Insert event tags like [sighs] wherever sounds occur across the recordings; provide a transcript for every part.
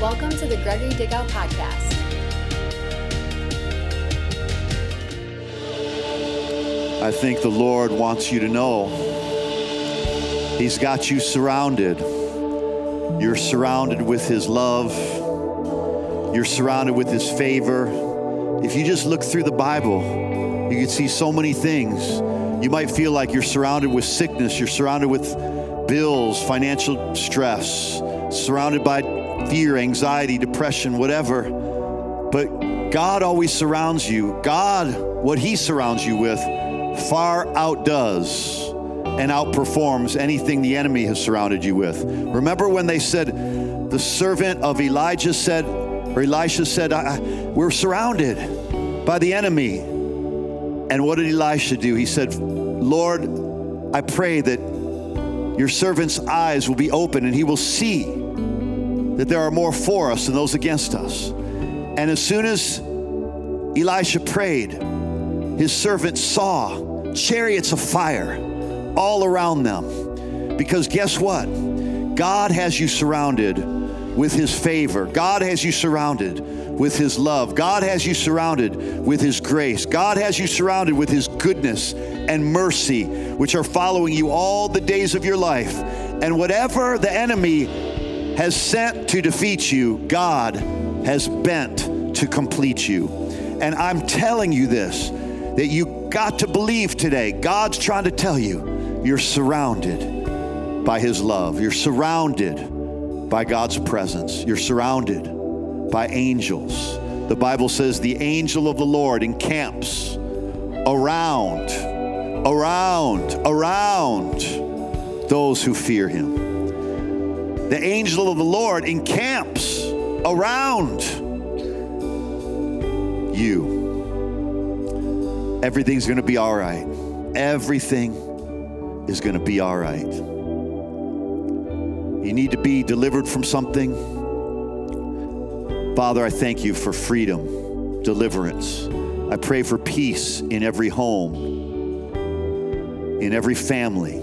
Welcome to the Gregory Dickow Podcast. I think the Lord wants you to know He's got you surrounded. You're surrounded with His love, you're surrounded with His favor. If you just look through the Bible, you can see so many things. You might feel like you're surrounded with sickness, you're surrounded with bills, financial stress, surrounded by fear, anxiety, depression, whatever. But God always surrounds you. God, what He surrounds you with, far outdoes and outperforms anything the enemy has surrounded you with. Remember when they said, the servant of Elijah said, or Elisha said, We're surrounded by the enemy. And what did Elisha do? He said, Lord, I pray that your servant's eyes will be open and he will see that there are more for us than those against us. And as soon as Elisha prayed, his servant saw chariots of fire all around them. Because guess what? God has you surrounded with his favor. God has you surrounded with his love. God has you surrounded with his grace. God has you surrounded with his goodness and mercy, which are following you all the days of your life. And whatever the enemy has sent to defeat you, God has bent to complete you. And I'm telling you this that you got to believe today. God's trying to tell you you're surrounded by His love, you're surrounded by God's presence, you're surrounded by angels. The Bible says the angel of the Lord encamps around, around, around those who fear Him. The angel of the Lord encamps around you. Everything's going to be all right. Everything is going to be all right. You need to be delivered from something. Father, I thank you for freedom, deliverance. I pray for peace in every home, in every family.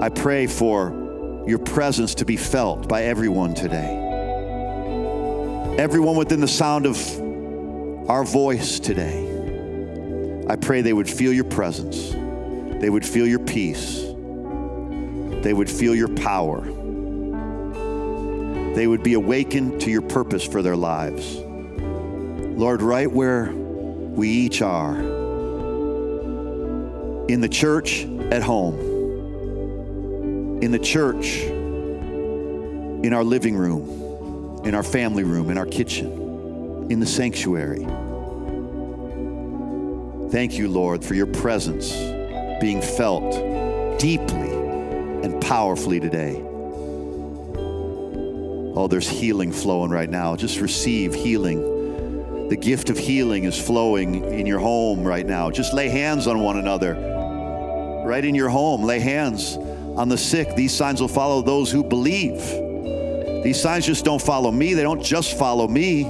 I pray for your presence to be felt by everyone today. Everyone within the sound of our voice today. I pray they would feel your presence. They would feel your peace. They would feel your power. They would be awakened to your purpose for their lives. Lord, right where we each are, in the church, at home, in the church, in our living room, in our family room, in our kitchen, in the sanctuary. Thank you, Lord, for your presence being felt deeply and powerfully today. Oh, there's healing flowing right now. Just receive healing. The gift of healing is flowing in your home right now. Just lay hands on one another. Right in your home, lay hands on the sick. These signs will follow those who believe. These signs just don't follow me, they don't just follow me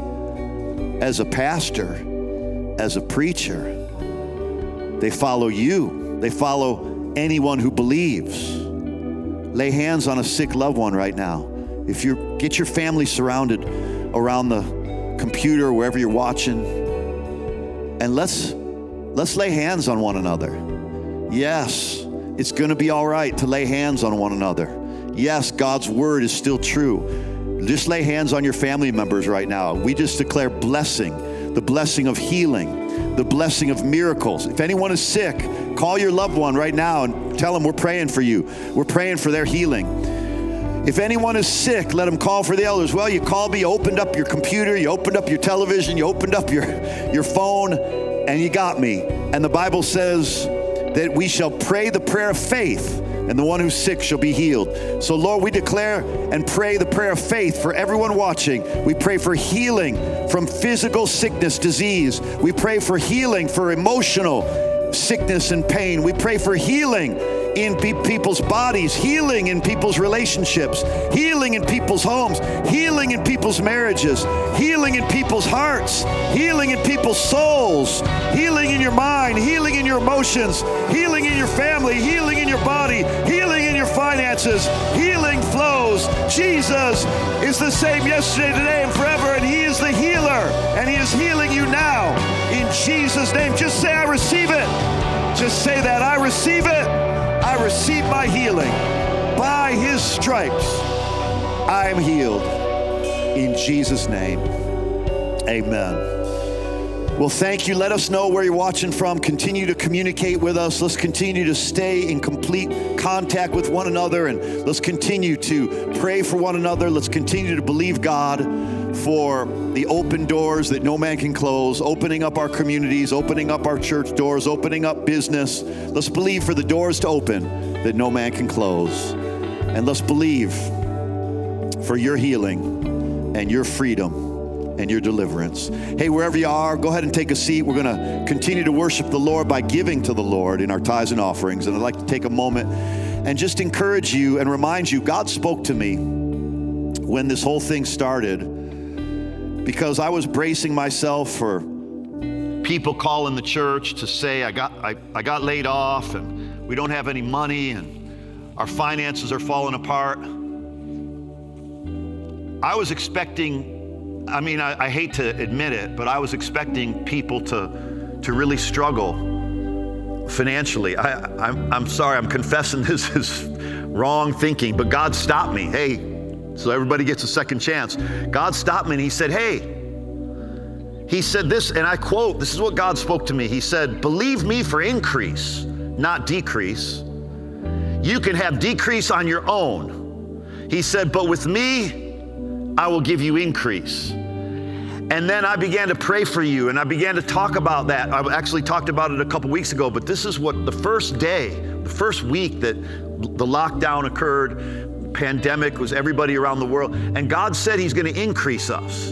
as a pastor, as a preacher. They follow you, they follow anyone who believes. Lay hands on a sick loved one right now. If you get your family surrounded around the computer, wherever you're watching, and let's let's lay hands on one another. Yes, it's going to be all right to lay hands on one another. Yes, God's word is still true. Just lay hands on your family members right now. We just declare blessing, the blessing of healing, the blessing of miracles. If anyone is sick, call your loved one right now and tell them we're praying for you. We're praying for their healing. If anyone is sick, let them call for the elders. Well, you called me, you opened up your computer, you opened up your television, you opened up your, your phone, and you got me. And the Bible says that we shall pray the prayer of faith, and the one who's sick shall be healed. So, Lord, we declare and pray the prayer of faith for everyone watching. We pray for healing from physical sickness, disease. We pray for healing for emotional sickness and pain. We pray for healing in pe- people's bodies, healing in people's relationships, healing in people's homes, healing in people's marriages, healing in people's hearts, healing in people's souls, healing in your mind, healing in your emotions, healing in your family, healing in your body, healing in your finances. Healing flows. Jesus Jesus is the same yesterday, today, and forever, and He is the healer, and He is healing you now. In Jesus' name, just say, I receive it. Just say that. I receive it. I receive my healing. By His stripes, I am healed. In Jesus' name, amen. Well, thank you. Let us know where you're watching from. Continue to communicate with us. Let's continue to stay in complete contact with one another and let's continue to pray for one another. Let's continue to believe God for the open doors that no man can close, opening up our communities, opening up our church doors, opening up business. Let's believe for the doors to open that no man can close. And let's believe for your healing and your freedom and your deliverance. Hey, wherever you are, go ahead and take a seat. We're going to continue to worship the Lord by giving to the Lord in our tithes and offerings. And I'd like to take a moment and just encourage you and remind you God spoke to me when this whole thing started because I was bracing myself for people calling the church to say I got I, I got laid off and we don't have any money and our finances are falling apart. I was expecting I mean, I, I, hate to admit it, but I was expecting people to, to really struggle financially. I, I'm, I'm sorry, I'm confessing [laughs] this is wrong thinking, but God stopped me. Hey, so everybody gets a second chance. God stopped me and He said, Hey, He said this, and I quote, this is what God spoke to me. He said, Believe me for increase, not decrease. You can have decrease on your own. He said, But with me, I will give you increase. And then I began to pray for you and I began to talk about that. I actually talked about it a couple weeks ago, but this is what the first day, the first week that the lockdown occurred, pandemic was everybody around the world, and God said He's going to increase us.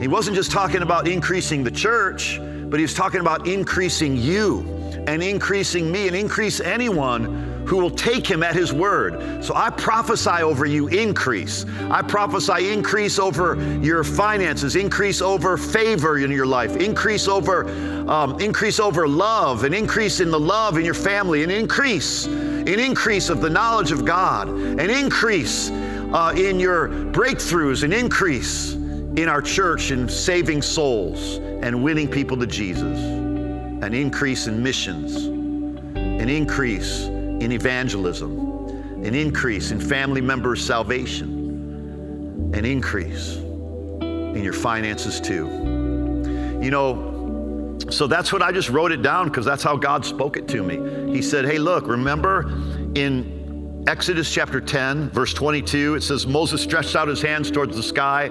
He wasn't just talking about increasing the church, but He was talking about increasing you and increasing me and increase anyone who will take him at his word. So I prophesy over you increase. I prophesy increase over your finances, increase over favor in your life, increase over um, increase over love, an increase in the love in your family, an increase, an increase of the knowledge of God, an increase uh, in your breakthroughs, an increase in our church in saving souls and winning people to Jesus, an increase in missions, an increase in evangelism, an increase in family members' salvation, an increase in your finances too. You know, so that's what I just wrote it down because that's how God spoke it to me. He said, Hey, look, remember in Exodus chapter 10, verse 22, it says, Moses stretched out his hands towards the sky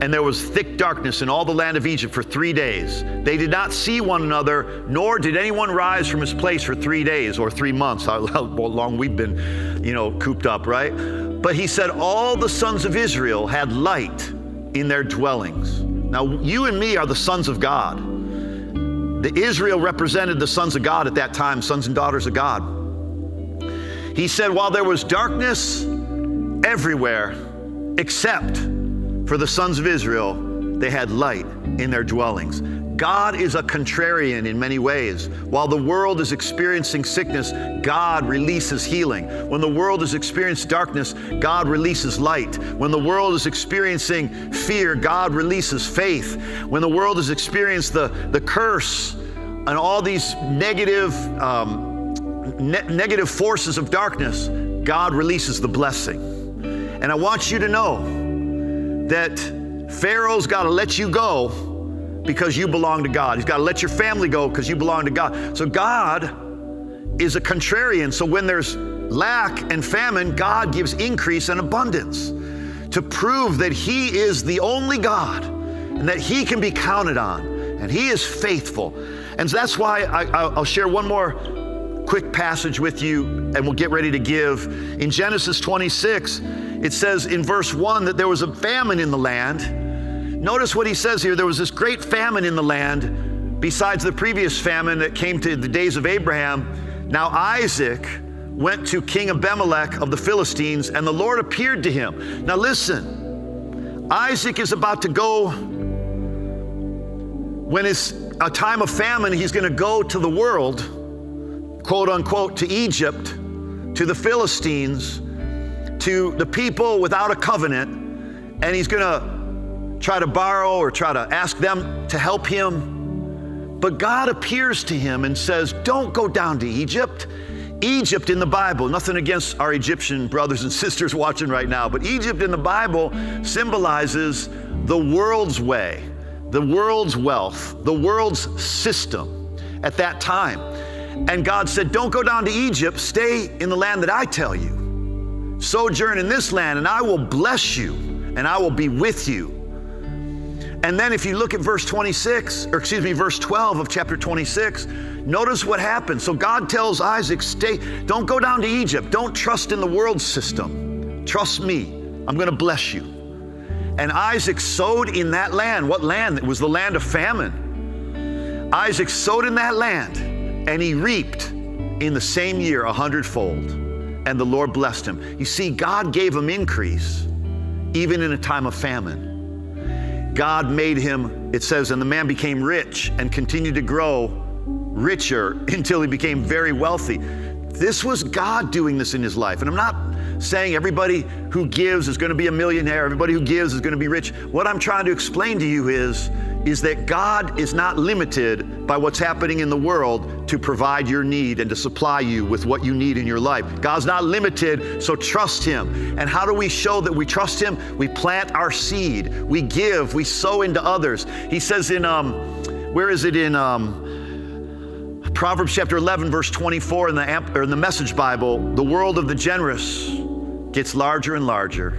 and there was thick darkness in all the land of Egypt for three days. They did not see one another, nor did anyone rise from his place for three days or three months, [laughs] how long we've been, you know, cooped up, right? But he said, All the sons of Israel had light in their dwellings. Now, you and me are the sons of God. The Israel represented the sons of God at that time, sons and daughters of God. He said, While there was darkness everywhere, except for the sons of Israel, they had light in their dwellings. God is a contrarian in many ways. While the world is experiencing sickness, God releases healing. When the world is experiencing darkness, God releases light. When the world is experiencing fear, God releases faith. When the world has experienced the, the curse and all these negative, um, ne- negative forces of darkness, God releases the blessing. And I want you to know that Pharaoh's got to let you go because you belong to God. He's got to let your family go because you belong to God. So God is a contrarian. So when there's lack and famine, God gives increase and abundance to prove that He is the only God and that He can be counted on and He is faithful. And that's why I, will share one more quick passage with you and we'll get ready to give. In Genesis 26, it says in verse 1 that there was a famine in the land. Notice what he says here there was this great famine in the land, besides the previous famine that came to the days of Abraham. Now Isaac went to King Abimelech of the Philistines, and the Lord appeared to him. Now listen, Isaac is about to go, when it's a time of famine, he's going to go to the world, quote unquote, to Egypt, to the Philistines to the people without a covenant, and he's going to try to borrow or try to ask them to help him. But God appears to him and says, Don't go down to Egypt. Egypt in the Bible, nothing against our Egyptian brothers and [laughs] sisters watching right now, but Egypt in the Bible symbolizes the world's way, the world's wealth, the world's system at that time. And God said, Don't go down to Egypt, stay in the land that I tell you. Sojourn in this land, and I will bless you, and I will be with you. And then if you look at verse 26, or excuse me, verse 12 of chapter 26, notice what happens. So God tells Isaac, stay, don't go down to Egypt. Don't trust in the world system. Trust me. I'm going to bless you. And Isaac sowed in that land. What land? It was the land of famine. Isaac sowed in that land and he reaped in the same year a hundredfold. And the Lord blessed him. You see, God gave him increase even in a time of famine. God made him, it says, and the man became rich and continued to grow richer [laughs] until he became very wealthy. This was God doing this in his life. And I'm not saying everybody who gives is going to be a millionaire, everybody who gives is going to be rich. What I'm trying to explain to you is is that God is not limited by what's happening in the world to provide your need and to supply you with what you need in your life. God's not limited, so trust Him. And how do we show that we trust Him? We plant our seed, we give, we sow into others. He says in, um, where is it in um, Proverbs chapter 11, verse 24 in the, in the Message Bible? The world of the generous gets larger and larger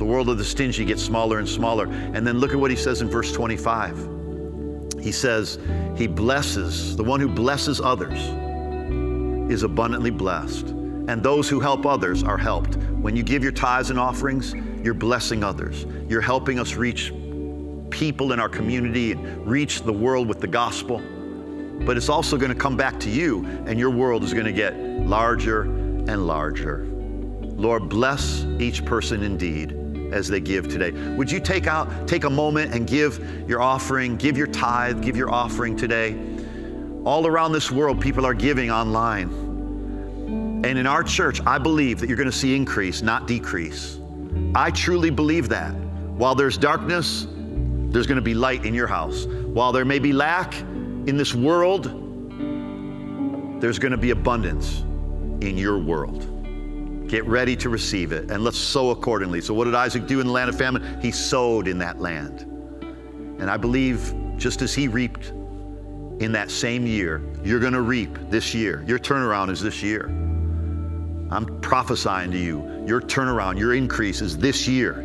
the world of the stingy gets smaller and smaller. And then look at what he says in verse 25. He says, He blesses, the one who blesses others is abundantly blessed. And those who help others are helped. When you give your tithes and offerings, you're blessing others. You're helping us reach people in our community and reach the world with the gospel. But it's also going to come back to you, and your world is going to get larger and larger. Lord, bless each person indeed as they give today. Would you take out take a moment and give your offering, give your tithe, give your offering today? All around this world people are giving online. And in our church, I believe that you're going to see increase, not decrease. I truly believe that. While there's darkness, there's going to be light in your house. While there may be lack in this world, there's going to be abundance in your world. Get ready to receive it, and let's sow accordingly. So, what did Isaac do in the land of famine? He sowed in that land. And I believe just as he reaped in that same year, you're going to reap this year. Your turnaround is this year. I'm prophesying to you, your turnaround, your increase is this year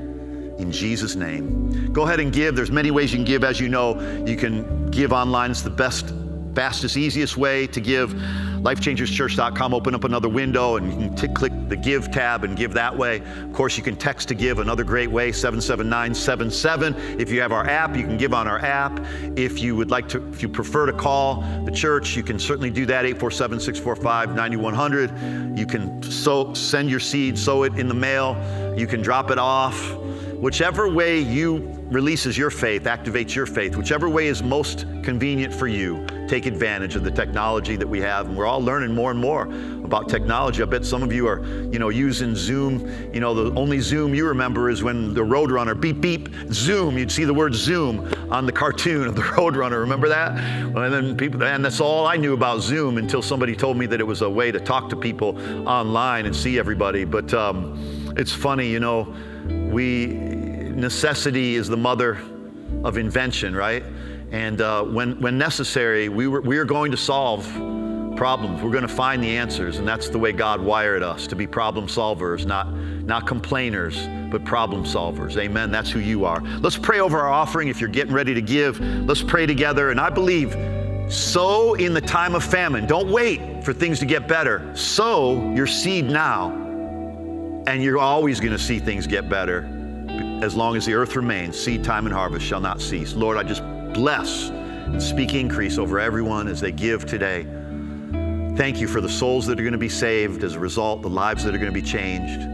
in Jesus' name. Go ahead and give. There's many ways you can give. As you know, you can give online. It's the best fastest, easiest way to give. LifeChangersChurch.com, open up another window and you can t- click the Give tab and give that way. Of course, you can text to give, another great way, 77977. If you have our app, you can give on our app. If you would like to, if you prefer to call the church, you can certainly do that, 847 645 9100. You can sow, send your seed, sow it in the mail. You can drop it off. Whichever way you releases your faith, activates your faith, whichever way is most convenient for you, take advantage of the technology that we have. And we're all learning more and more about technology. I bet some of you are, you know, using Zoom. You know, the only Zoom you remember is when the Roadrunner beep beep Zoom. You'd see the word Zoom on the cartoon of the [laughs] Roadrunner. Remember that? And then people, and that's all I knew about Zoom until somebody told me that it was a way to talk to people online and see everybody. But um, it's funny, you know, we necessity is the mother of invention, right? And uh, when, when necessary, we, were, we are going to solve problems. We're going to find the answers. And that's the way God wired us to be problem solvers, not, not complainers, but problem solvers. Amen. That's who you are. Let's pray over our offering. If you're getting ready to give, let's pray together. And I believe sow in the time of famine. Don't wait for things to get better. Sow your seed now, and you're always going to see things get better as long as the earth remains, seed time and harvest shall not cease. Lord, I just bless and speak increase over everyone as they give today. Thank you for the souls that are going to be saved as a result, the lives that are going to be changed.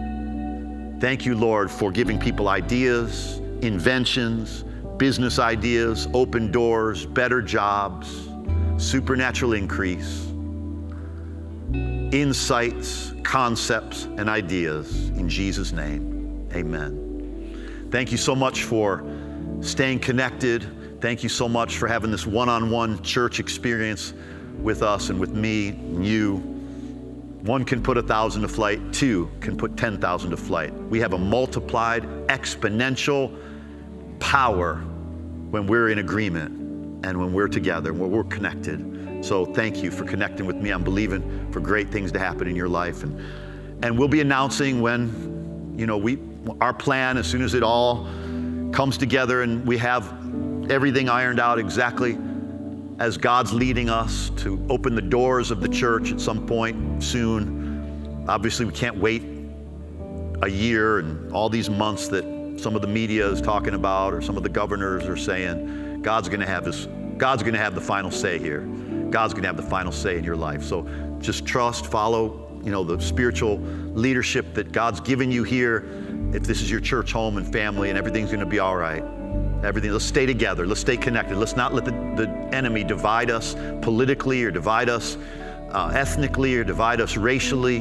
Thank you, Lord, for giving people ideas, inventions, business ideas, open doors, better jobs, supernatural increase. insights, concepts, and ideas. In Jesus' name, amen. Thank you so much for staying connected. Thank you so much for having this one on one church experience with us and with me and you. One can put a thousand to flight, two can put 10,000 to flight. We have a multiplied, exponential power when we're in agreement and when we're together, and when we're connected. So thank you for connecting with me. I'm believing for great things to happen in your life. And, and we'll be announcing when, you know, we, our plan, as soon as it all comes together and we have everything ironed out exactly as God's leading us to open the doors of the church at some point soon. Obviously, we can't wait a year and all these months that some of the media is talking about or some of the governors are saying. God's going to have his God's going to have the final say here. God's going to have the final say in your life. So just trust, follow, you know, the spiritual leadership that God's given you here. If this is your church home and family and everything's going to be all right everything. Let's stay together. Let's stay connected. Let's not let the, the enemy divide us politically or divide us uh, ethnically or divide us racially.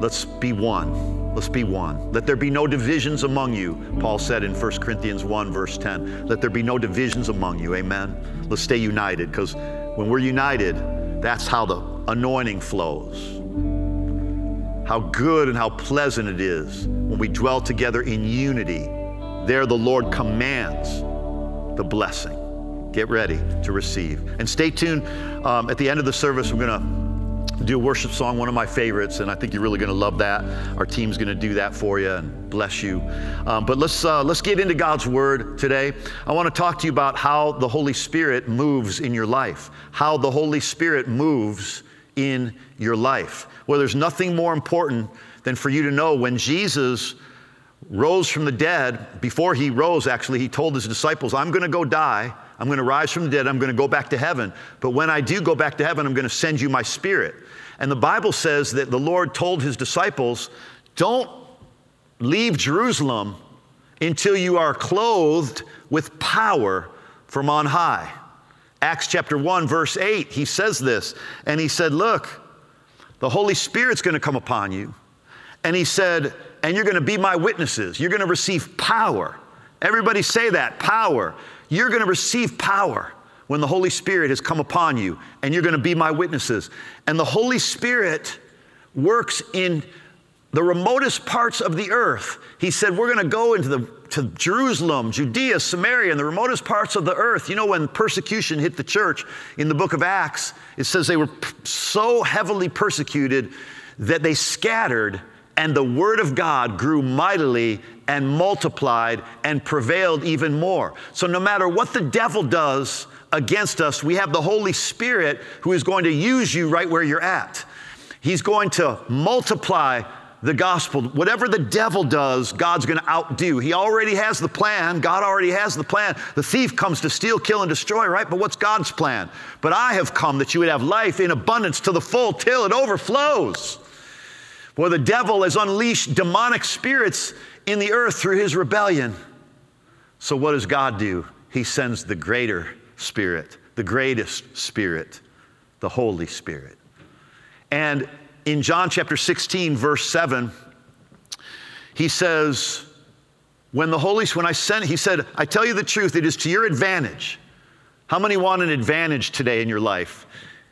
Let's be one. Let's be one. Let there be no divisions among you, Paul said in 1 Corinthians 1, verse 10. Let there be no divisions among you. Amen. Let's stay united because when we're united, that's how the anointing flows. How good and how pleasant it is when we dwell together in unity. There, the Lord commands the blessing. Get ready to receive. And stay tuned. Um, at the end of the service, we're going to do a worship song, one of my favorites, and I think you're really going to love that. Our team's going to do that for you and bless you. Um, but let's uh, let's get into God's Word today. I want to talk to you about how the Holy Spirit moves in your life. How the Holy Spirit moves in your life. Well, there's nothing more important than for you to know when Jesus rose from the dead, before he rose, actually, he told his disciples, I'm going to go die. I'm going to rise from the dead. I'm going to go back to heaven. But when I do go back to heaven, I'm going to send you my spirit. And the Bible says that the Lord told his disciples, Don't leave Jerusalem until you are clothed with power from on high. Acts chapter 1, verse 8, he says this. And he said, Look, the Holy Spirit's going to come upon you. And he said, and you're going to be my witnesses. You're going to receive power. Everybody say that power. You're going to receive power when the Holy Spirit has come upon you, and you're going to be my witnesses. And the Holy Spirit works in the remotest parts of the earth. He said, We're going to go into the to Jerusalem, Judea, Samaria, and the remotest parts of the earth. You know, when persecution hit the church in the book of Acts, it says they were so heavily persecuted that they scattered and the word of God grew mightily and multiplied and prevailed even more. So, no matter what the devil does against us, we have the Holy Spirit who is going to use you right where you're at. He's going to multiply the gospel. Whatever the devil does, God's going to outdo. He already has the plan. God already has the plan. The thief comes to steal, kill, and destroy, right? But what's God's plan? But I have come that you would have life in abundance to the full till it overflows. Well, the devil has unleashed demonic spirits in the earth through his rebellion. So, what does God do? He sends the greater spirit, the greatest spirit, the Holy Spirit. And in John chapter 16, verse 7, he says, when the Holy when I sent, he said, I tell you the truth, it is to your advantage. How many want an advantage today in your life?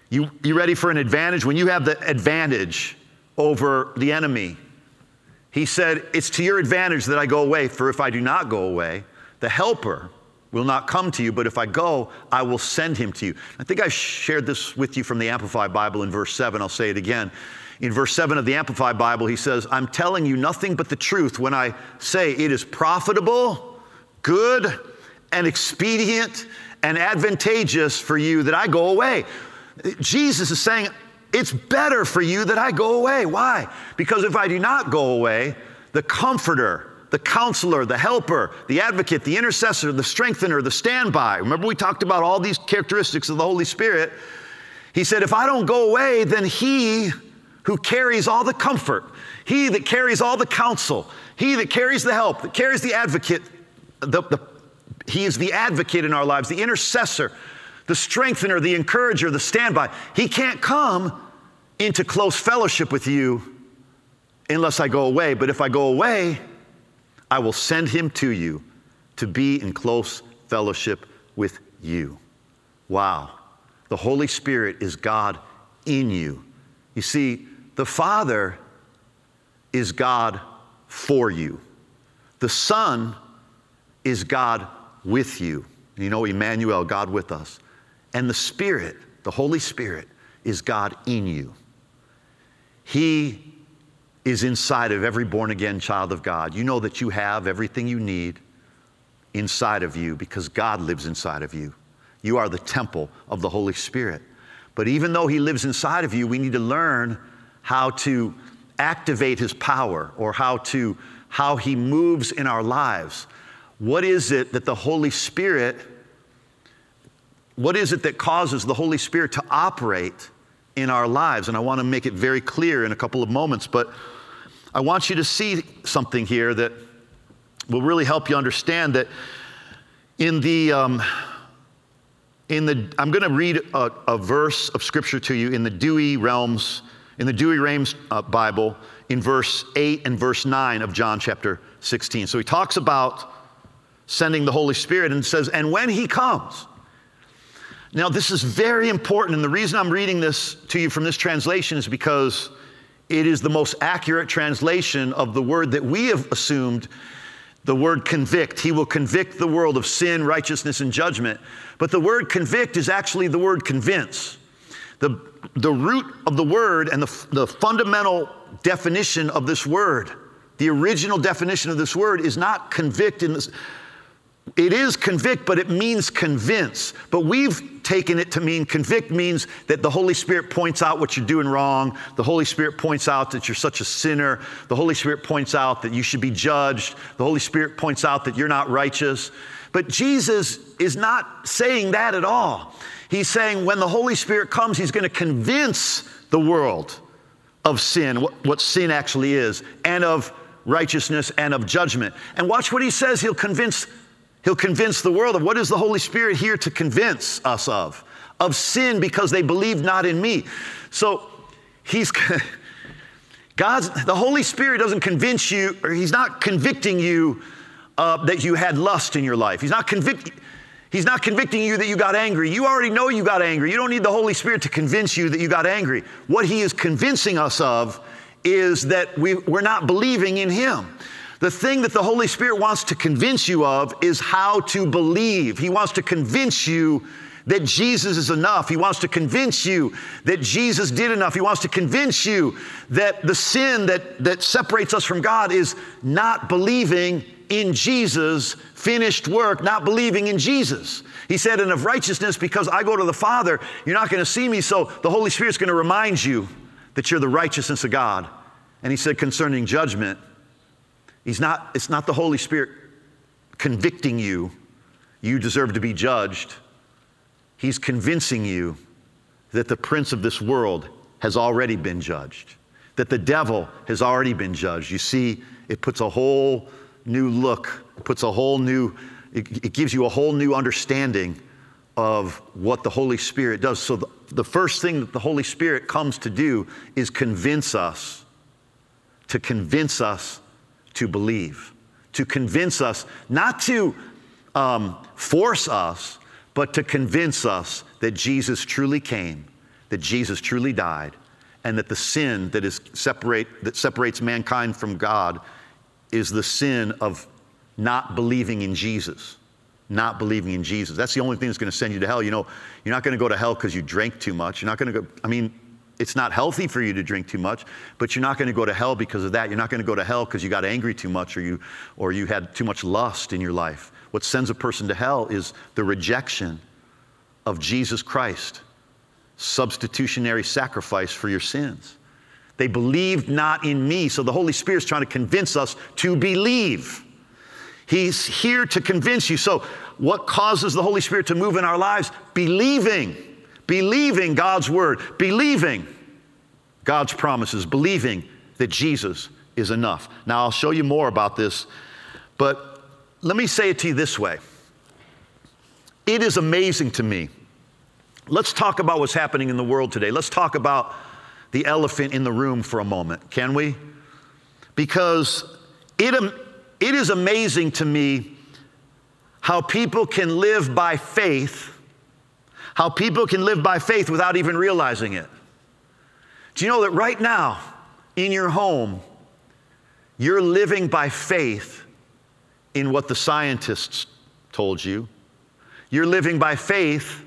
You, you ready for an advantage? When you have the advantage, over the enemy. He said, It's to your advantage that I go away, for if I do not go away, the helper will not come to you, but if I go, I will send him to you. I think I shared this with you from the Amplified Bible in verse 7. I'll say it again. In verse 7 of the Amplified Bible, he says, I'm telling you nothing but the truth when I say it is profitable, good, and expedient and advantageous for you that I go away. Jesus is saying, it's better for you that I go away. Why? Because if I do not go away, the comforter, the counselor, the helper, the advocate, the intercessor, the strengthener, the standby. Remember, we talked about all these characteristics of the Holy Spirit. He said, If I don't go away, then he who carries all the comfort, he that carries all the counsel, he that carries the help, that carries the advocate, the, the, he is the advocate in our lives, the intercessor, the strengthener, the encourager, the standby. He can't come into close fellowship with you unless I go away. But if I go away, I will send him to you to be in close fellowship with you. Wow. The Holy Spirit is God in you. You see, the Father is God for you, the Son is God with you. You know, Emmanuel, God with us. And the Spirit, the Holy Spirit, is God in you. He is inside of every born again child of God. You know that you have everything you need inside of you because God lives inside of you. You are the temple of the Holy Spirit. But even though He lives inside of you, we need to learn how to activate His power or how to how He moves in our lives. What is it that the Holy Spirit, what is it that causes the Holy Spirit to operate in our lives? And I want to make it very clear in a couple of moments, but I want you to see something here that will really help you understand that in the, um, in the I'm going to read a, a, verse of scripture to you in the Douay Rheims, in the Douay-Rheims uh, Bible, in verse 8 and verse 9 of John chapter 16. So he talks about sending the Holy Spirit and says, and when he comes, now, this is very important, and the reason I'm reading this to you from this translation is because it is the most accurate translation of the word that we have assumed the word convict. He will convict the world of sin, righteousness, and judgment. But the word convict is actually the word convince. The, the root of the word and the, the fundamental definition of this word, the original definition of this word, is not convict in this it is convict, but it means convince. But we've taken it to mean convict means that the Holy Spirit points out what you're doing wrong. The Holy Spirit points out that you're such a sinner. The Holy Spirit points out that you should be judged. The Holy Spirit points out that you're not righteous. But Jesus is not saying that at all. He's saying when the Holy Spirit comes, He's going to convince the world of sin, what, what sin actually is, and of righteousness and of judgment. And watch what He says. He'll convince He'll convince the world of what is the Holy Spirit here to convince us of? Of sin because they believe not in me. So he's [laughs] God's the Holy Spirit doesn't convince you, or he's not convicting you uh, that you had lust in your life. He's not convicting. He's not convicting you that you got angry. You already know you got angry. You don't need the Holy Spirit to convince you that you got angry. What He is convincing us of is that we, we're not believing in Him. The thing that the Holy Spirit wants to convince you of is how to believe. He wants to convince you that Jesus is enough. He wants to convince you that Jesus did enough. He wants to convince you that the sin that, that separates us from God is not believing in Jesus' finished work, not believing in Jesus. He said, and of righteousness, because I go to the Father, you're not going to see me, so the Holy Spirit's going to remind you that you're the righteousness of God. And he said, concerning judgment, He's not, it's not the Holy Spirit convicting you, you deserve to be judged. He's convincing you that the prince of this world has already been judged, that the devil has already been judged. You see, it puts a whole new look, puts a whole new, it, it gives you a whole new understanding of what the Holy Spirit does. So, the, the first thing that the Holy Spirit comes to do is convince us, to convince us to believe, to convince us, not to um, force us, but to convince us that Jesus truly came, that Jesus truly died, and that the sin that, is separate, that separates mankind from God is the sin of not believing in Jesus. Not believing in Jesus. That's the only thing that's going to send you to hell. You know, you're not going to go to hell because you drank too much. You're not going to go, I mean, it's not healthy for you to drink too much, but you're not going to go to hell because of that. You're not going to go to hell because you got angry too much or you, or you had too much lust in your life. What sends a person to hell is the rejection of Jesus Christ, substitutionary sacrifice for your sins. They believed not in me. So the Holy Spirit's trying to convince us to believe. He's here to convince you. So, what causes the Holy Spirit to move in our lives? Believing believing God's word, believing God's promises, believing that Jesus is enough. Now, I'll show you more about this, but let me say it to you this way it is amazing to me. Let's talk about what's happening in the world today. Let's talk about the elephant in the room for a moment, can we? Because it, it is amazing to me how people can live by faith, how people can live by faith without even realizing it. Do you know that right now, in your home, you're living by faith in what the scientists told you? You're living by faith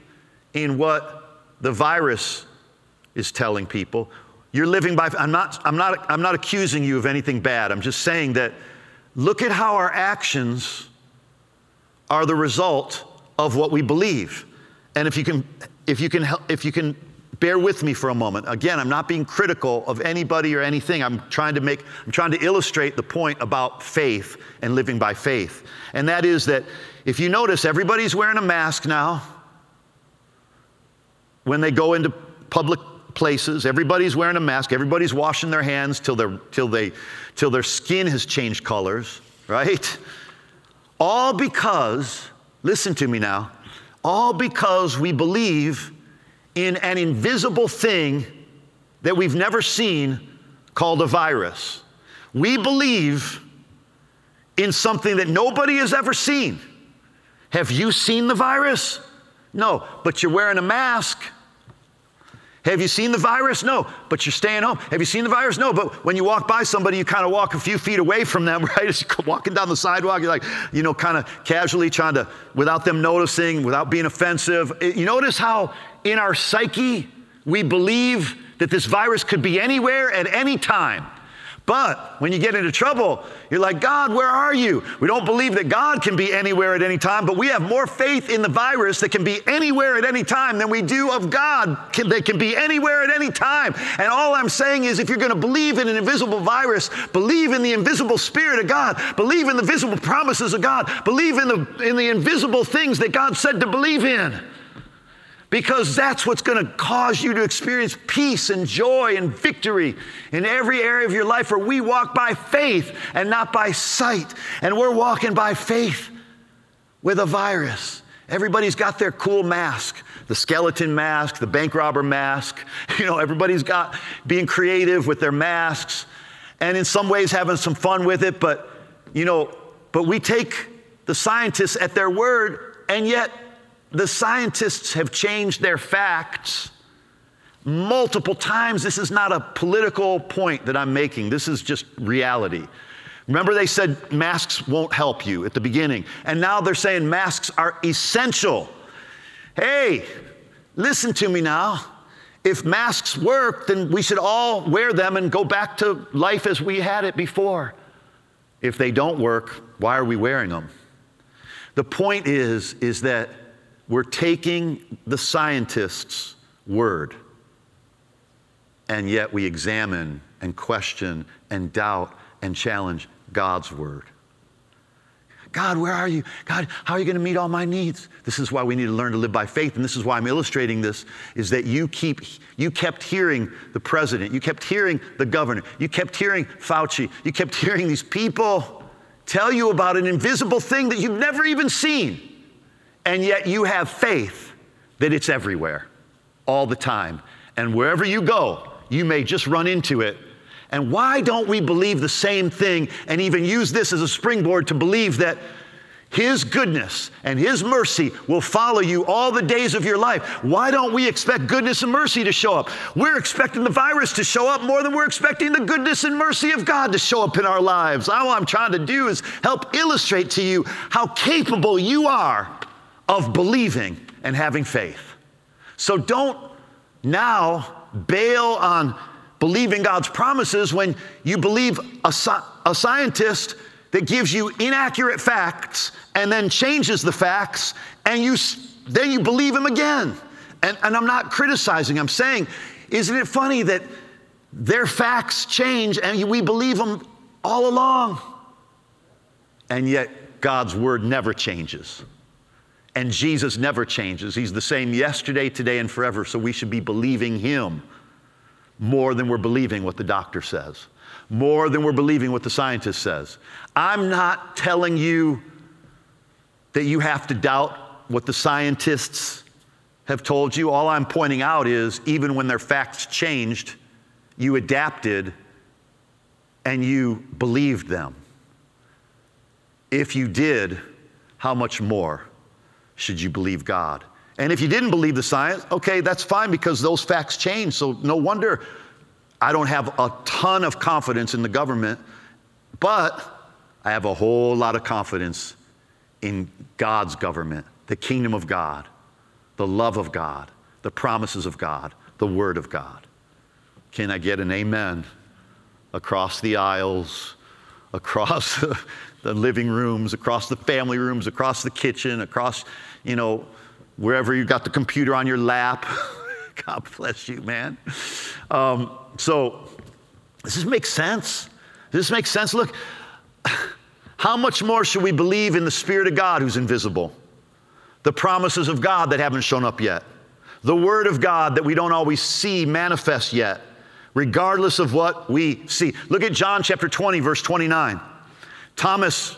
in what the virus is telling people. You're living by, I'm not, I'm, not, I'm not accusing you of anything bad. I'm just saying that look at how our actions are the result of what we believe. And if you can, if you can, if you can bear with me for a moment. Again, I'm not being critical of anybody or anything. I'm trying to make, I'm trying to illustrate the point about faith and living by faith. And that is that if you notice, everybody's wearing a mask now when they go into public places. Everybody's wearing a mask. Everybody's washing their hands till, till, they, till their skin has changed colors, right? All because, listen to me now, all because we believe in an invisible thing that we've never seen called a virus. We believe in something that nobody has ever seen. Have you seen the virus? No, but you're wearing a mask. Have you seen the virus? No, but you're staying home. Have you seen the virus? No, but when you walk by somebody, you kind of walk a few feet away from them, [laughs] right? As you're walking down the sidewalk, you're like, you know, kind of casually trying to, without them noticing, without being offensive. Eh, you notice how in our psyche we believe that this virus could be anywhere at any time. But when you get into trouble, you're like, God, where are you? We don't believe that God can be anywhere at any time, but we have more faith in the virus that can be anywhere at any time than we do of God that can be anywhere at any time. And all I'm saying is, if you're going to believe in an invisible virus, believe in the invisible Spirit of God, believe in the visible promises of God, believe in the, in the invisible things that God said to believe in because that's what's going to cause you to experience peace and joy and victory in every area of your life where we walk by faith and not by sight. And we're walking by faith with a virus. Everybody's got their cool mask the skeleton mask, the bank robber mask. [laughs] You know, everybody's got being creative with their masks and in some ways having some fun with it. But, you know, but we take the scientists at their word and yet the scientists have changed their facts multiple times. This is not a political point that I'm making, this is just reality. Remember, they said masks won't help you at the beginning, and now they're saying masks are essential. Hey, listen to me now. If masks work, then we should all wear them and go back to life as we had it before. If they don't work, why are we wearing them? The point is, is that we're taking the scientists' word, and yet we examine and question and doubt and challenge God's word. God, where are you? God, how are you going to meet all my needs? This is why we need to learn to live by faith, and this is why I'm illustrating this, is that you keep you kept hearing the president, you kept hearing the governor, you kept hearing Fauci, you kept hearing these people tell you about an invisible thing that you've never even seen and yet you have faith that it's everywhere all the time. And wherever you go, you may just run into it. And why don't we believe the same thing and even use this as a springboard to believe that his goodness and His mercy will follow you all the days of your life. Why don't we expect goodness and mercy to show up? We're expecting the virus to show up more than we're expecting the goodness and mercy of God to show up in our lives. All I'm trying to do is help illustrate to you how capable you are of believing and having faith. So don't now bail on believing God's promises when you believe a, a scientist that gives you inaccurate facts and then changes the facts and you then you believe him again. And, and I'm not criticizing, I'm saying, isn't it funny that their facts change and we believe them all along? And yet God's word never changes. And Jesus never changes. He's the same yesterday, today, and forever. So we should be believing Him more than we're believing what the doctor says, more than we're believing what the scientist says. I'm not telling you that you have to doubt what the scientists have told you. All I'm pointing out is even when their facts changed, you adapted and you believed them. If you did, how much more should you believe God? And if you didn't believe the science, okay, that's fine because those facts change. So no wonder I don't have a ton of confidence in the government, but I have a whole lot of confidence in God's government, the kingdom of God, the love of God, the promises of God, the word of God. Can I get an amen across the aisles, across [laughs] the living rooms, across the family rooms, across the kitchen, across, you know, wherever you got the computer on your lap? [laughs] God bless you, man. Um, so, does this make sense? Does this make sense? Look, [sighs] how much more should we believe in the Spirit of God who's invisible? The promises of God that haven't shown up yet. The Word of God that we don't always see manifest yet, regardless of what we see. Look at John chapter 20, verse 29. Thomas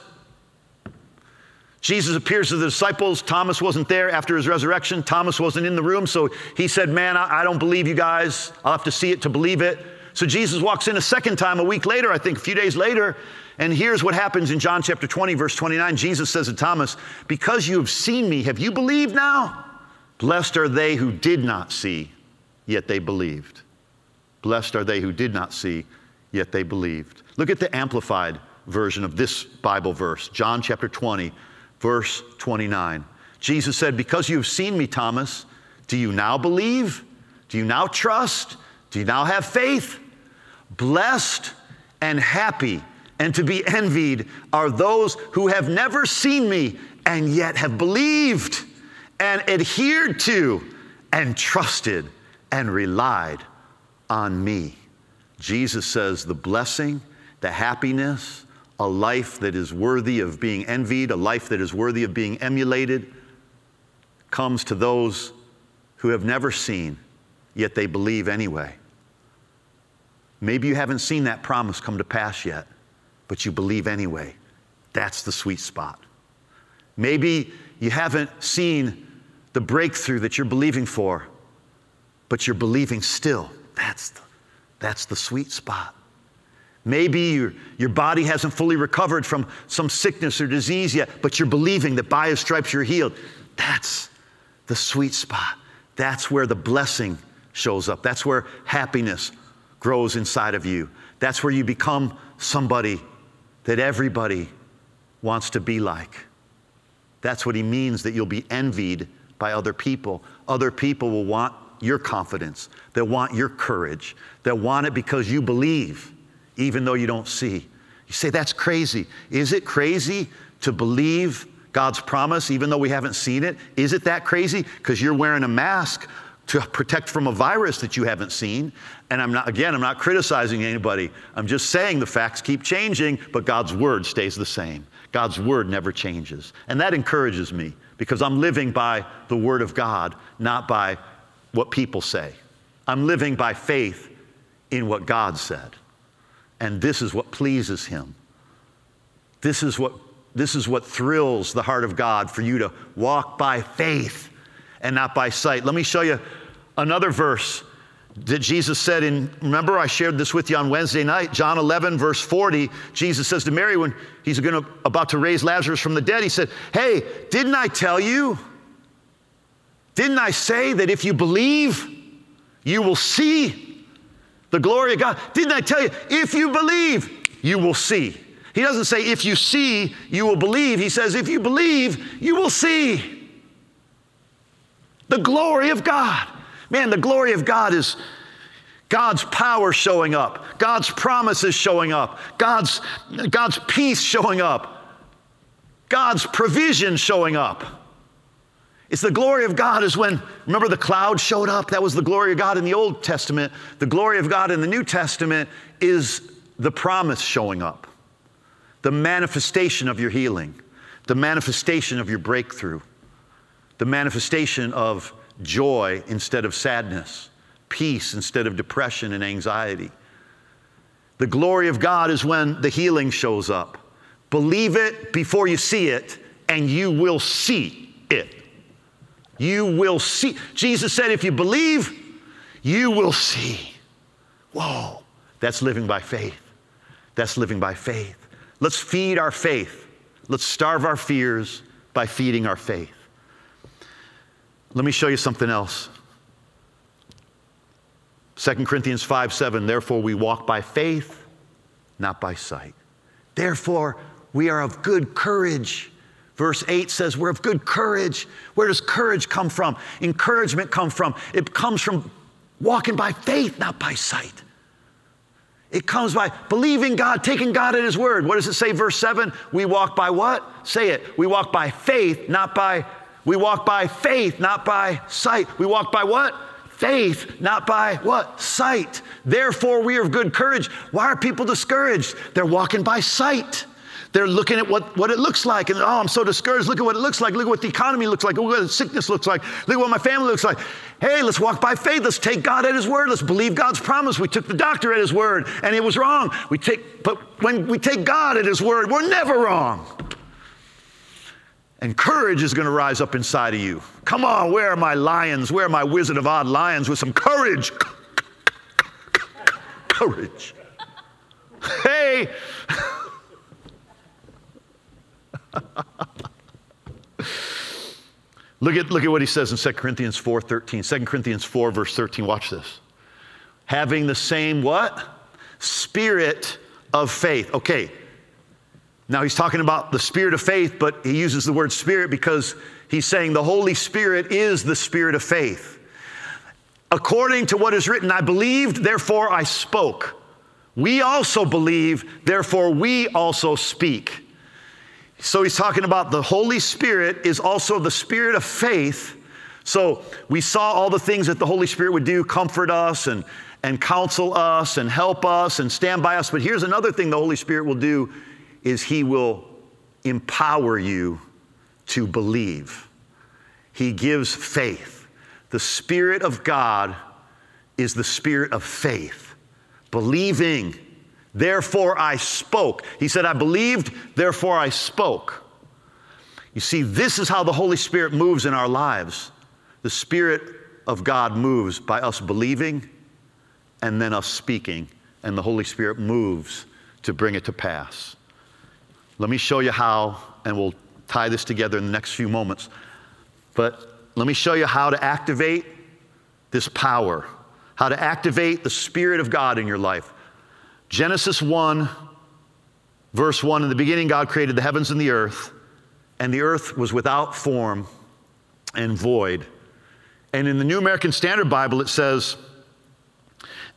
Jesus appears to the disciples. Thomas wasn't there after his resurrection. Thomas wasn't in the room. So he said, Man, I, don't believe you guys. I'll have to see it to believe it. So Jesus walks in a second time, a week later, I think, a few days later. And here's what happens in John chapter 20, verse 29. Jesus says to Thomas, Because you have seen me, have you believed now? Blessed are they who did not see, yet they believed. Blessed are they who did not see, yet they believed. Look at the amplified version of this Bible verse, John chapter 20, verse 29. Jesus said, Because you have seen me, Thomas, do you now believe? Do you now trust? Do you now have faith? Blessed and happy and to be envied are those who have never seen me and yet have believed and adhered to and trusted and relied on me. Jesus says the blessing, the happiness, a life that is worthy of being envied, a life that is worthy of being emulated, comes to those who have never seen, yet they believe anyway. Maybe you haven't seen that promise come to pass yet, but you believe anyway. That's the sweet spot. Maybe you haven't seen the breakthrough that you're believing for, but you're believing still. That's the, that's the sweet spot. Maybe your, your body hasn't fully recovered from some sickness or disease yet, but you're believing that by his stripes you're healed. That's the sweet spot. That's where the blessing shows up. That's where happiness grows inside of you. That's where you become somebody that everybody wants to be like. That's what he means that you'll be envied by other people. Other people will want your confidence, they'll want your courage, they'll want it because you believe even though you don't see. You say, that's crazy. Is it crazy to believe God's promise even though we haven't seen it? Is it that crazy? Because you're wearing a mask to protect from a virus that you haven't seen. And I'm not, again, I'm not criticizing anybody. I'm just saying the facts keep changing, but God's word stays the same. God's word never changes. And that encourages me because I'm living by the word of God, not by what people say. I'm living by faith in what God said. And this is what pleases him. This is what, this is what thrills the heart of God for you to walk by faith and not by sight. Let me show you another verse that Jesus said in, remember I shared this with you on Wednesday night, John 11, verse 40. Jesus says to Mary when he's gonna, about to raise Lazarus from the dead, he said, Hey, didn't I tell you? Didn't I say that if you believe, you will see the glory of God. Didn't I tell you? If you believe, you will see. He doesn't say, if you see, you will believe. He says, if you believe, you will see. The glory of God. Man, the glory of God is God's power showing up, God's promises showing up, God's, God's peace showing up, God's provision showing up. It's the glory of God is when, remember, the cloud showed up? That was the glory of God in the Old Testament. The glory of God in the New Testament is the promise showing up, the manifestation of your healing, the manifestation of your breakthrough, the manifestation of joy instead of sadness, peace instead of depression and anxiety. The glory of God is when the healing shows up. Believe it before you see it, and you will see it. You will see. Jesus said, if you believe, you will see. Whoa, that's living by faith. That's living by faith. Let's feed our faith. Let's starve our fears by feeding our faith. Let me show you something else. 2 Corinthians 5 7, therefore we walk by faith, not by sight. Therefore, we are of good courage. Verse 8 says, We're of good courage. Where does courage come from? Encouragement come from? It comes from walking by faith, not by sight. It comes by believing God, taking God at His word. What does it say, verse 7? We walk by what? Say it. We walk by faith, not by, we walk by faith, not by sight. We walk by what? Faith, not by what? Sight. Therefore, we are of good courage. Why are people discouraged? They're walking by sight. They're looking at what, what it looks like, and oh, I'm so discouraged. Look at what it looks like. Look at what the economy looks like. Look at what the sickness looks like. Look at what my family looks like. Hey, let's walk by faith. Let's take God at His word. Let's believe God's promise. We took the doctor at His word, and it was wrong. We take, but when we take God at His word, we're never wrong. And courage is going to rise up inside of you. Come on, where are my lions? Where are my Wizard of Oz lions with some courage? courage. Hey. [laughs] [laughs] look, at, look at what he says in 2 Corinthians 4 13. 2 Corinthians 4, verse 13. Watch this. Having the same what? Spirit of faith. Okay. Now he's talking about the spirit of faith, but he uses the word spirit because he's saying the Holy Spirit is the spirit of faith. According to what is written, I believed, therefore I spoke. We also believe, therefore we also speak. So he's talking about the Holy Spirit is also the spirit of faith. So we saw all the things that the Holy Spirit would do comfort us and, and counsel us and help us and stand by us. But here's another thing the Holy Spirit will do is he will empower you to believe. He gives faith. The Spirit of God is the spirit of faith, believing Therefore I spoke. He said, I believed, therefore I spoke. You see, this is how the Holy Spirit moves in our lives. The Spirit of God moves by us believing and then us speaking, and the Holy Spirit moves to bring it to pass. Let me show you how, and we'll tie this together in the next few moments. But let me show you how to activate this power, how to activate the Spirit of God in your life. Genesis 1, verse 1 In the beginning, God created the heavens and the earth, and the earth was without form and void. And in the New American Standard Bible, it says,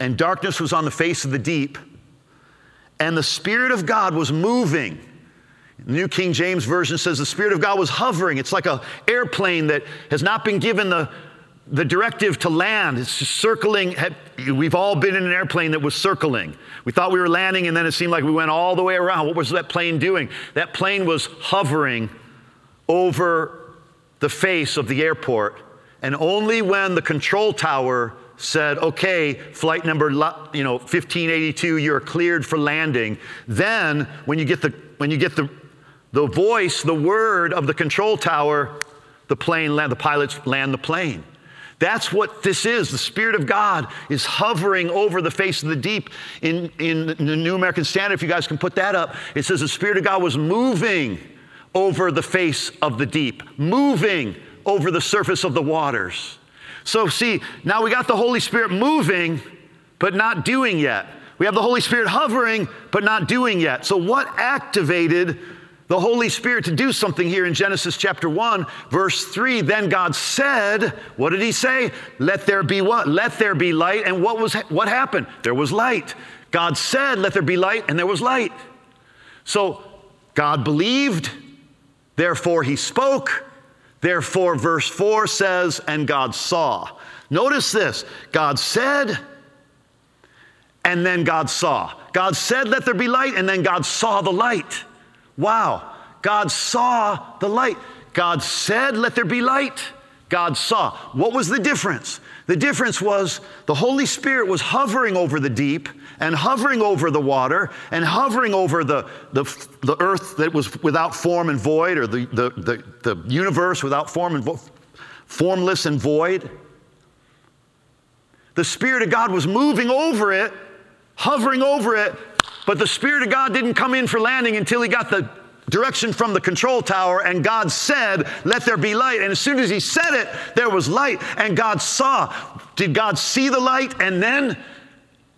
And darkness was on the face of the deep, and the Spirit of God was moving. The New King James Version says the Spirit of God was hovering. It's like an airplane that has not been given the the directive to land is circling. We've all been in an airplane that was circling. We thought we were landing, and then it seemed like we went all the way around. What was that plane doing? That plane was hovering over the face of the airport. And only when the control tower said, okay, flight number you know, 1582, you're cleared for landing, then when you get the, when you get the, the voice, the word of the control tower, the plane land, the pilots land the plane. That's what this is. The Spirit of God is hovering over the face of the deep. In, in the New American Standard, if you guys can put that up, it says the Spirit of God was moving over the face of the deep, moving over the surface of the waters. So, see, now we got the Holy Spirit moving, but not doing yet. We have the Holy Spirit hovering, but not doing yet. So, what activated the Holy Spirit to do something here in Genesis chapter 1, verse 3. Then God said, What did he say? Let there be what? Let there be light. And what was what happened? There was light. God said, Let there be light, and there was light. So God believed, therefore he spoke. Therefore, verse 4 says, And God saw. Notice this God said, and then God saw. God said, Let there be light, and then God saw the light. Wow. God saw the light. God said, Let there be light. God saw. What was the difference? The difference was the Holy Spirit was hovering over the deep and hovering over the water and hovering over the, the, the earth that was without form and void or the, the, the, the universe without form and vo- formless and void. The Spirit of God was moving over it hovering over it, but the Spirit of God didn't come in for landing until he got the direction from the control tower, and God said, Let there be light. And as soon as He said it, there was light, and God saw. Did God see the light and then?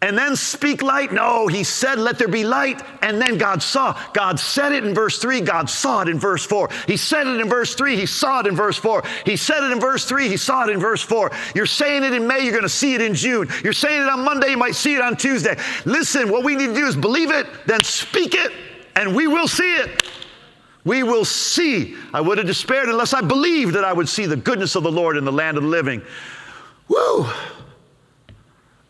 And then speak light? No, he said, Let there be light. And then God saw. God said it in verse 3. God saw it in verse 4. He said it in verse 3. He saw it in verse 4. He said it in verse 3. He saw it in verse 4. You're saying it in May, you're going to see it in June. You're saying it on Monday, you might see it on Tuesday. Listen, what we need to do is believe it, then speak it, and we will see it. We will see. I would have despaired unless I believed that I would see the goodness of the Lord in the land of the living. Woo!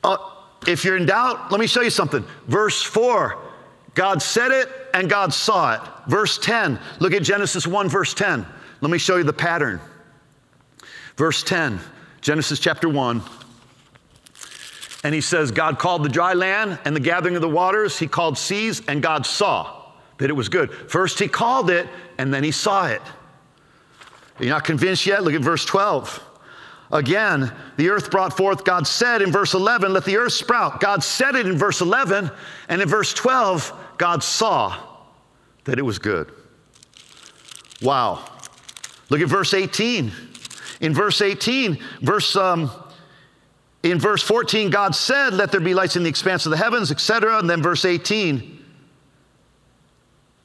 Uh, if you're in doubt, let me show you something. Verse 4 God said it and God saw it. Verse 10, look at Genesis 1, verse 10. Let me show you the pattern. Verse 10, Genesis chapter 1. And he says, God called the dry land and the gathering of the waters, he called seas, and God saw that it was good. First, he called it, and then he saw it. You're not convinced yet? Look at verse 12. Again, the earth brought forth, God said in verse 11, let the earth sprout. God said it in verse 11, and in verse 12, God saw that it was good. Wow. Look at verse 18. In verse 18, verse um, in verse 14, God said, Let there be lights in the expanse of the heavens, etc. And then verse 18,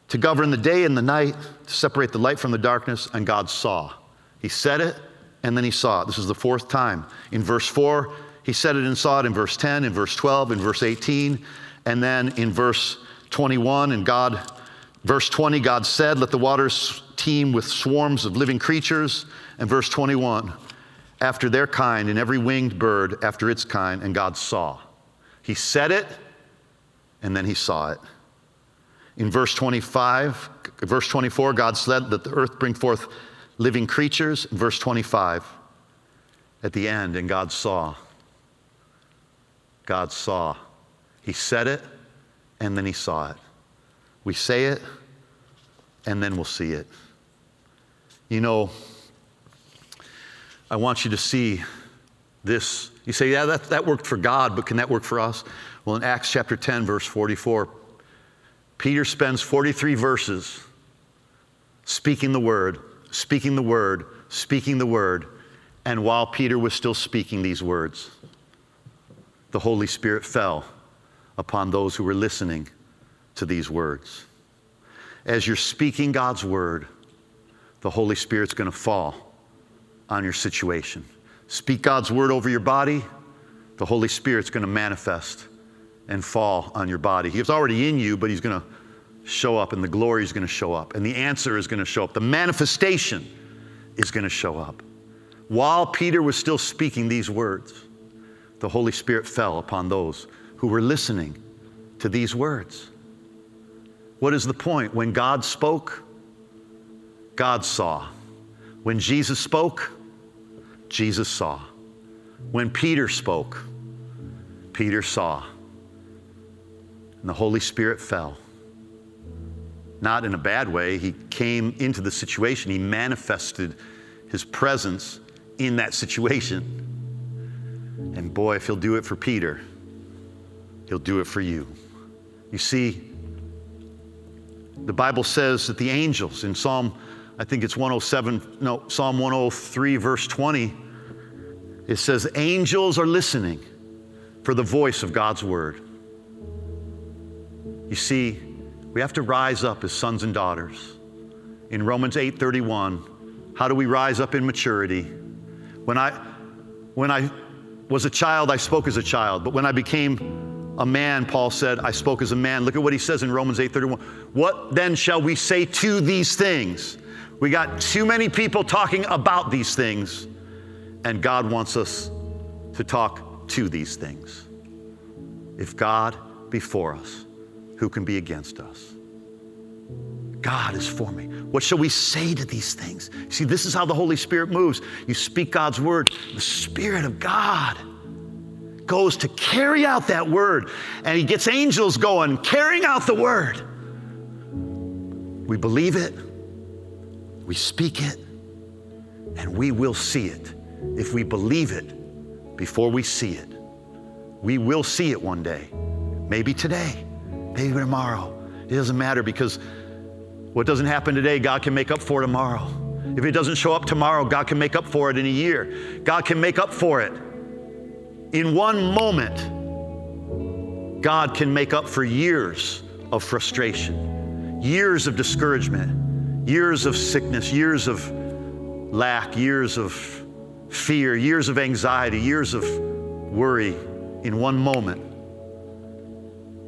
to govern the day and the night, to separate the light from the darkness, and God saw. He said it, and then he saw it. This is the fourth time. In verse 4, he said it and saw it. In verse 10, in verse 12, in verse 18, and then in verse 21, and God, verse 20, God said, Let the waters teem with swarms of living creatures. And verse 21, after their kind, and every winged bird after its kind, and God saw. He said it, and then he saw it. In verse 25, verse 24, God said that the earth bring forth living creatures. Verse 25, at the end, and God saw. God saw. He said it, and then he saw it. We say it, and then we'll see it. You know, I want you to see this. You say, yeah, that, that worked for God, but can that work for us? Well, in Acts chapter 10, verse 44, Peter spends 43 verses speaking the word, speaking the word, speaking the word. And while Peter was still speaking these words, the Holy Spirit fell upon those who were listening to these words. As you're speaking God's word, the Holy Spirit's going to fall on your situation. Speak God's word over your body, the Holy Spirit's going to manifest and fall on your body. He's already in you, but he's going to show up and the glory is going to show up and the answer is going to show up. The manifestation is going to show up. While Peter was still speaking these words, the Holy Spirit fell upon those who were listening to these words. What is the point? When God spoke, God saw. When Jesus spoke, Jesus saw. When Peter spoke, Peter saw and the Holy Spirit fell. Not in a bad way, He came into the situation, He manifested His presence in that situation. And boy, if He'll do it for Peter, He'll do it for you. You see, the Bible says that the angels in Psalm, I think it's 107, no, Psalm 103, verse 20, it says, angels are listening for the voice of God's word. You see, we have to rise up as sons and daughters. In Romans 8:31, how do we rise up in maturity? When I when I was a child, I spoke as a child, but when I became a man, Paul said, I spoke as a man. Look at what he says in Romans 8:31. What then shall we say to these things? We got too many people talking about these things, and God wants us to talk to these things. If God be for us, who can be against us? God is for me. What shall we say to these things? See, this is how the Holy Spirit moves. You speak God's word, the Spirit of God goes to carry out that word, and He gets angels going, carrying out the word. We believe it, we speak it, and we will see it. If we believe it before we see it, we will see it one day Maybe today, maybe tomorrow. It doesn't matter because what doesn't happen today, God can make up for tomorrow. If it doesn't show up tomorrow, God can make up for it in a year. God can make up for it in one moment. God can make up for years of frustration, years of discouragement, years of sickness, years of lack, years of fear, years of anxiety, years of worry in one moment.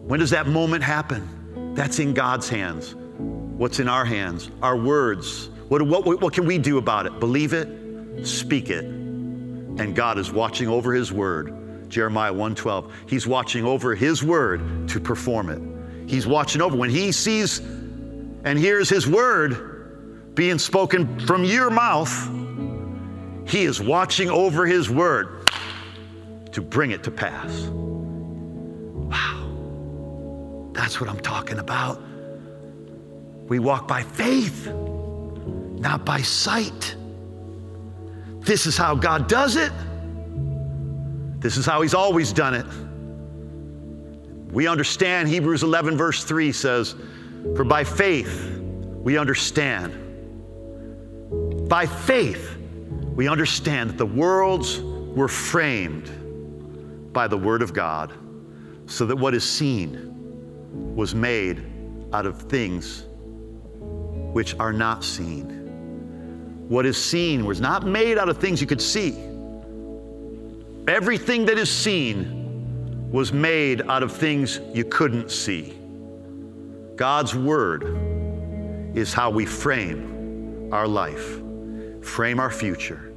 When does that moment happen? That's in God's hands. What's in our hands? Our words. What, what, what can we do about it? Believe it, speak it, and God is watching over His word Jeremiah 1:12. He's watching over his word to perform it. He's watching over when he sees and hears his word being spoken from your mouth, he is watching over his word to bring it to pass. Wow. That's what I'm talking about. We walk by faith, not by sight. This is how God does it. This is how he's always done it. We understand Hebrews 11, verse 3 says, For by faith we understand. By faith we understand that the worlds were framed by the Word of God, so that what is seen was made out of things which are not seen. What is seen was not made out of things you could see Everything that is seen was made out of things you couldn't see. God's Word is how we frame our life, frame our future.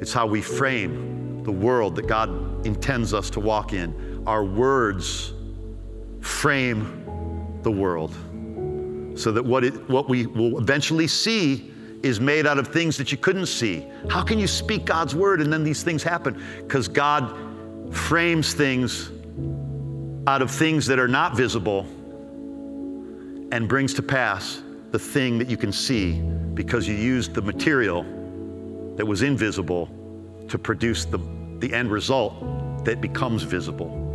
It's how we frame the world that God intends us to walk in. Our words frame the world so that what, it, what we will eventually see is made out of things that you couldn't see. How can you speak God's word and then these things happen? Because God frames things out of things that are not visible and brings to pass the thing that you can see because you used the material that was invisible to produce the, the end result that becomes visible.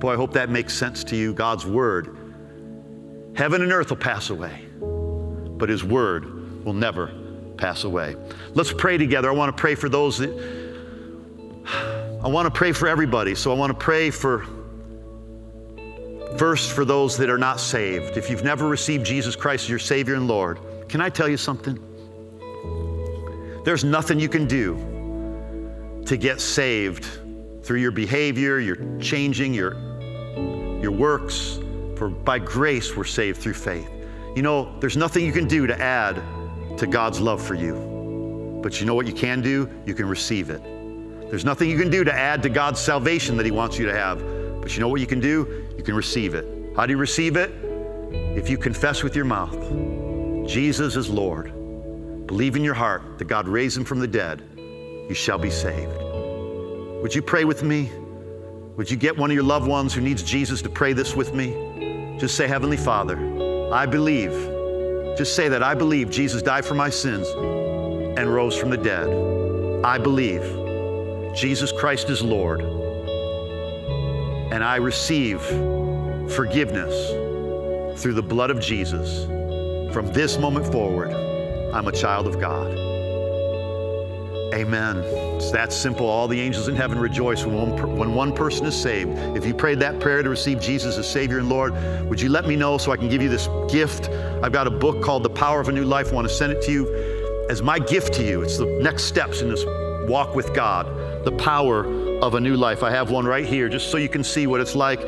Boy, I hope that makes sense to you. God's word. Heaven and earth will pass away, but his word will never pass away. Let's pray together. I want to pray for those that, I want to pray for everybody. So I want to pray for, first, for those that are not saved. If you've never received Jesus Christ as your Savior and Lord, can I tell you something? There's nothing you can do to get saved through your behavior, your changing, your, your works. For by grace we're saved through faith. You know, there's nothing you can do to add to God's love for you. But you know what you can do? You can receive it. There's nothing you can do to add to God's salvation that He wants you to have. But you know what you can do? You can receive it. How do you receive it? If you confess with your mouth, Jesus is Lord, believe in your heart that God raised Him from the dead, you shall be saved. Would you pray with me? Would you get one of your loved ones who needs Jesus to pray this with me? Just say, Heavenly Father, I believe just say that I believe Jesus died for my sins and rose from the dead. I believe Jesus Christ is Lord. And I receive forgiveness through the blood of Jesus. From this moment forward, I'm a child of God. Amen. It's that simple. All the angels in heaven rejoice when one, when one person is saved. If you prayed that prayer to receive Jesus as Savior and Lord, would you let me know so I can give you this gift? I've got a book called The Power of a New Life. I want to send it to you as my gift to you. It's the next steps in this walk with God, the power of a new life. I have one right here just so you can see what it's like.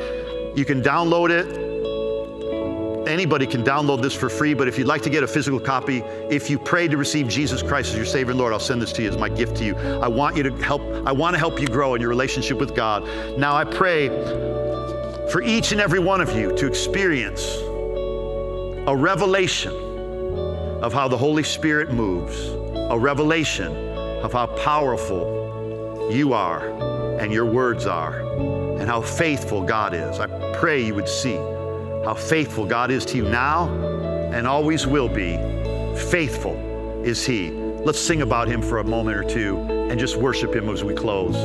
You can download it Anybody can download this for free, but if you'd like to get a physical copy, if you pray to receive Jesus Christ as your Savior and Lord, I'll send this to you as my gift to you. I want you to help, I want to help you grow in your relationship with God. Now I pray for each and every one of you to experience a revelation of how the Holy Spirit moves, a revelation of how powerful you are and your words are, and how faithful God is. I pray you would see how faithful God is to you now and always will be. Faithful is He. Let's sing about Him for a moment or two and just worship Him as we close.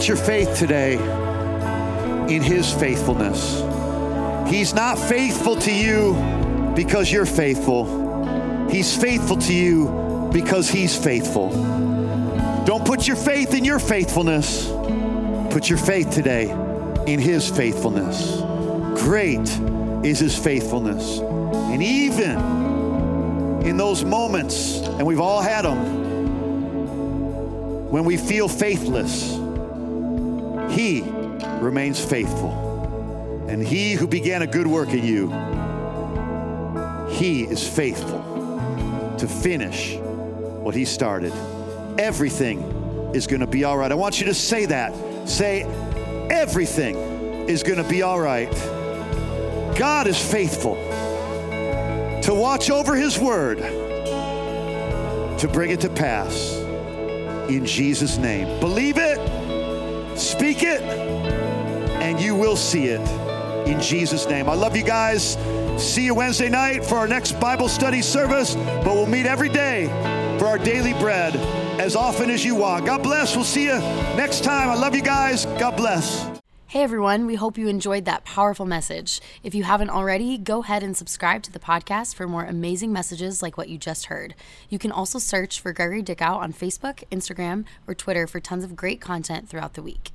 Put your faith today in His faithfulness. He's not faithful to you because you're faithful, He's faithful to you because He's faithful. Don't put your faith in your faithfulness, put your faith today in His faithfulness. Great is His faithfulness. And even in those moments, and we've all had them, when we feel faithless, he remains faithful. And He who began a good work in you, He is faithful to finish what He started. Everything is going to be all right. I want you to say that. Say, everything is going to be all right. God is faithful to watch over His word to bring it to pass in Jesus' name. Believe it, speak it, and you will see it in Jesus' name. I love you guys. See you Wednesday night for our next Bible study service, but we'll meet every day for our daily bread as often as you want. God bless. We'll see you next time. I love you guys. God bless. Hey everyone, we hope you enjoyed that powerful message. If you haven't already, go ahead and subscribe to the podcast for more amazing messages like what you just heard. You can also search for Gregory Dickow on Facebook, Instagram, or Twitter for tons of great content throughout the week.